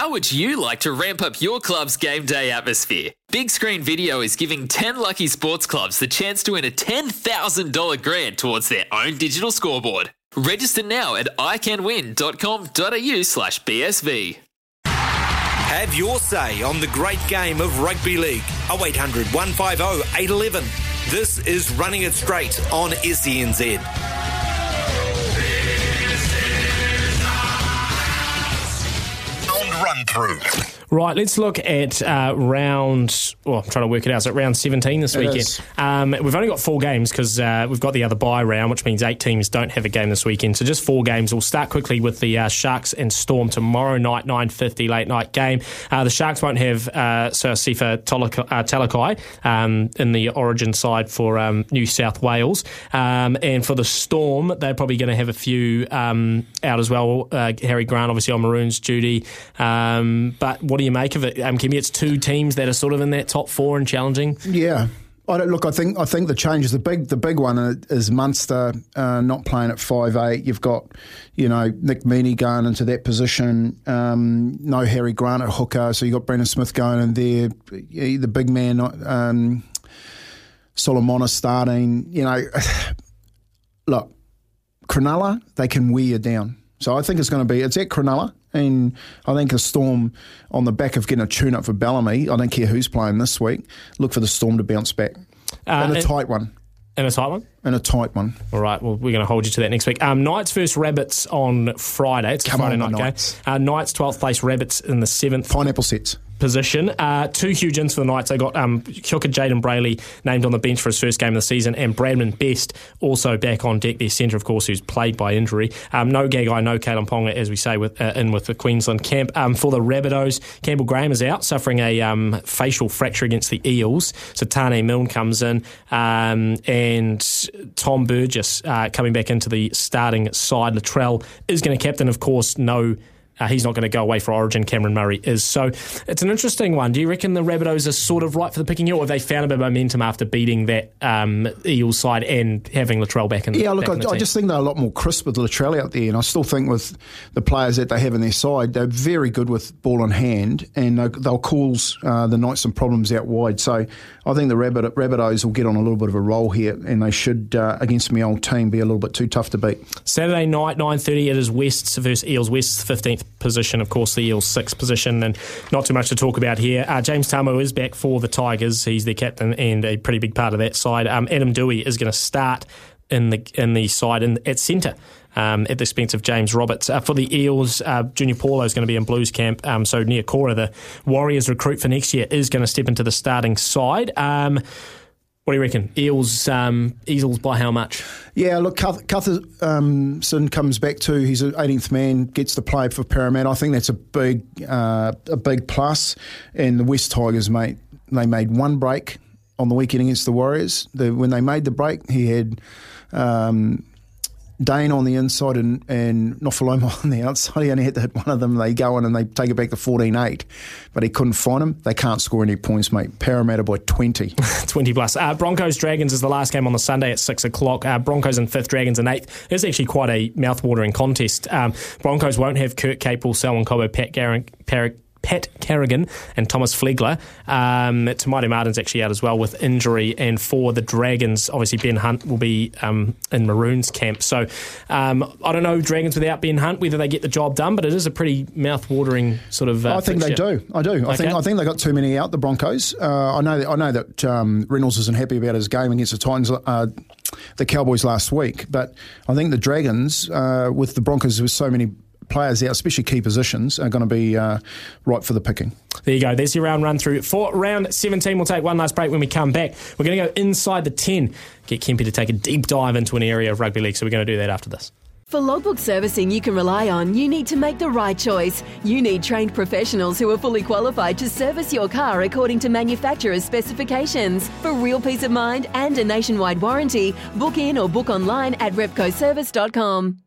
How would you like to ramp up your club's game day atmosphere? Big Screen Video is giving 10 lucky sports clubs the chance to win a $10,000 grant towards their own digital scoreboard. Register now at iCanWin.com.au slash BSV. Have your say on the great game of rugby league. 0800 150 811. This is Running It Straight on SENZ. Run through. Right, let's look at uh, round. Well, I'm trying to work it out. So round 17 this It weekend. Um, we've only got four games because uh, we've got the other bye round, which means eight teams don't have a game this weekend. So just four games. We'll start quickly with the uh, Sharks and Storm tomorrow night, 9:50 late night game. Uh, the Sharks won't have uh, Siosifa uh, Talakai um, in the Origin side for um, New South Wales, um, and for the Storm, they're probably going to have a few um, out as well. Uh, Harry Grant, obviously on Maroons duty. Um, but what do you make of it, um, Kimmy? It's two teams that are sort of in that top four and challenging. Yeah. I don't, look, I think I think the changes. The big the big one is Munster uh, not playing at five eight. You've got you know Nick Meaney going into that position. Um, no Harry Grant at hooker, so you have got Brandon Smith going in there. The big man, um, Solomona starting. You know, look, Cronulla they can wear you down. So I think it's going to be it's at Cronulla. And I think a Storm on the back of getting a tune up for Bellamy. I don't care who's playing this week. Look for the Storm to bounce back. Uh, and a tight one. And a tight one. And a tight one. All right, well, we're going to hold you to that next week. Um, Knights versus Rabbits on Friday. It's a Come Friday on, night the game. Knights. Uh, Knights 12th place, Rabbits in the 7th Pineapple sets. Position. Uh, two huge ins for the Knights. They got um, Hooker Jayden Brailey named on the bench for his first game of the season, and Bradman Best also back on deck. Their centre, of course, who's played by injury. Um, no Gagai, no Kalyn Ponga, as we say, with, uh, in with the Queensland camp. Um, for the Rabbitohs, Campbell Graham is out, suffering a um, facial fracture against the Eels. So Taane Milne comes in, um, and Tom Burgess uh, coming back into the starting side. Latrell is going to captain, of course, no. Uh, he's not going to go away for Origin. Cameron Murray is. So it's an interesting one. Do you reckon the Rabbitohs are sort of right for the picking here, or have they found a bit of momentum after beating that um, Eels side and having Latrell back in? Yeah, look, I, I just think they're a lot more crisp with Latrell out there, and I still think with the players that they have in their side, they're very good with ball in hand, and they'll, they'll cause uh, the Knights some problems out wide. So I think the Rabbit, Rabbitohs will get on a little bit of a roll here, and they should, uh, against my old team, be a little bit too tough to beat. Saturday night, nine thirty. It is Wests versus Eels. Wests fifteenth position, of course. The Eels sixth position, and not too much to talk about here. Uh, James Tamou is back for the Tigers. He's their captain and a pretty big part of that side. Um, Adam Doueihi is going to start in the in the side in, at centre. Um, at the expense of James Roberts. Uh, for the Eels, uh, Junior Paulo is going to be in Blues camp. Um, so Niukore, the Warriors recruit for next year, is going to step into the starting side. Um, what do you reckon? Eels, um, Eels by how much? Yeah, look, Guth- Gutherson comes back too. He's an 18th man, gets the play for Parramatta. I think that's a big, uh, a big plus. And the West Tigers, mate, they made one break on the weekend against the Warriors. The, when they made the break, he had um, Dane on the inside and, and Nofoaluma on the outside. He only had to hit one of them. They go in and they take it back to 14-8, but he couldn't find him. They can't score any points, mate. Parramatta by 20. 20 plus. Uh, Broncos Dragons is the last game on the Sunday at 6 o'clock. Uh, Broncos in fifth, Dragons in eighth. It's actually quite a mouth-watering contest. Um, Broncos won't have Kurt Capewell, Selwyn Cobo, Pat Garrick. Pat Carrigan and Thomas Flegler. Um, Martin's actually out as well with injury. And for the Dragons, obviously Ben Hunt will be um, in Maroons camp. So um, I don't know Dragons without Ben Hunt whether they get the job done, but it is a pretty mouth-watering sort of. Uh, I think fixture. they do. I do. I think I think they got too many out. The Broncos. Uh, I know. That, I know that um, Reynolds isn't happy about his game against the Titans, uh, the Cowboys last week. But I think the Dragons, uh, with the Broncos, with so many players out, especially key positions, are going to be uh, ripe for the picking. There you go. There's your round run through for round 17. We'll take one last break when we come back. We're going to go inside the 10, get Kempy to take a deep dive into an area of rugby league. So we're going to do that after this. For logbook servicing you can rely on, you need to make the right choice. You need trained professionals who are fully qualified to service your car according to manufacturer's specifications. For real peace of mind and a nationwide warranty, book in or book online at repcoservice.com.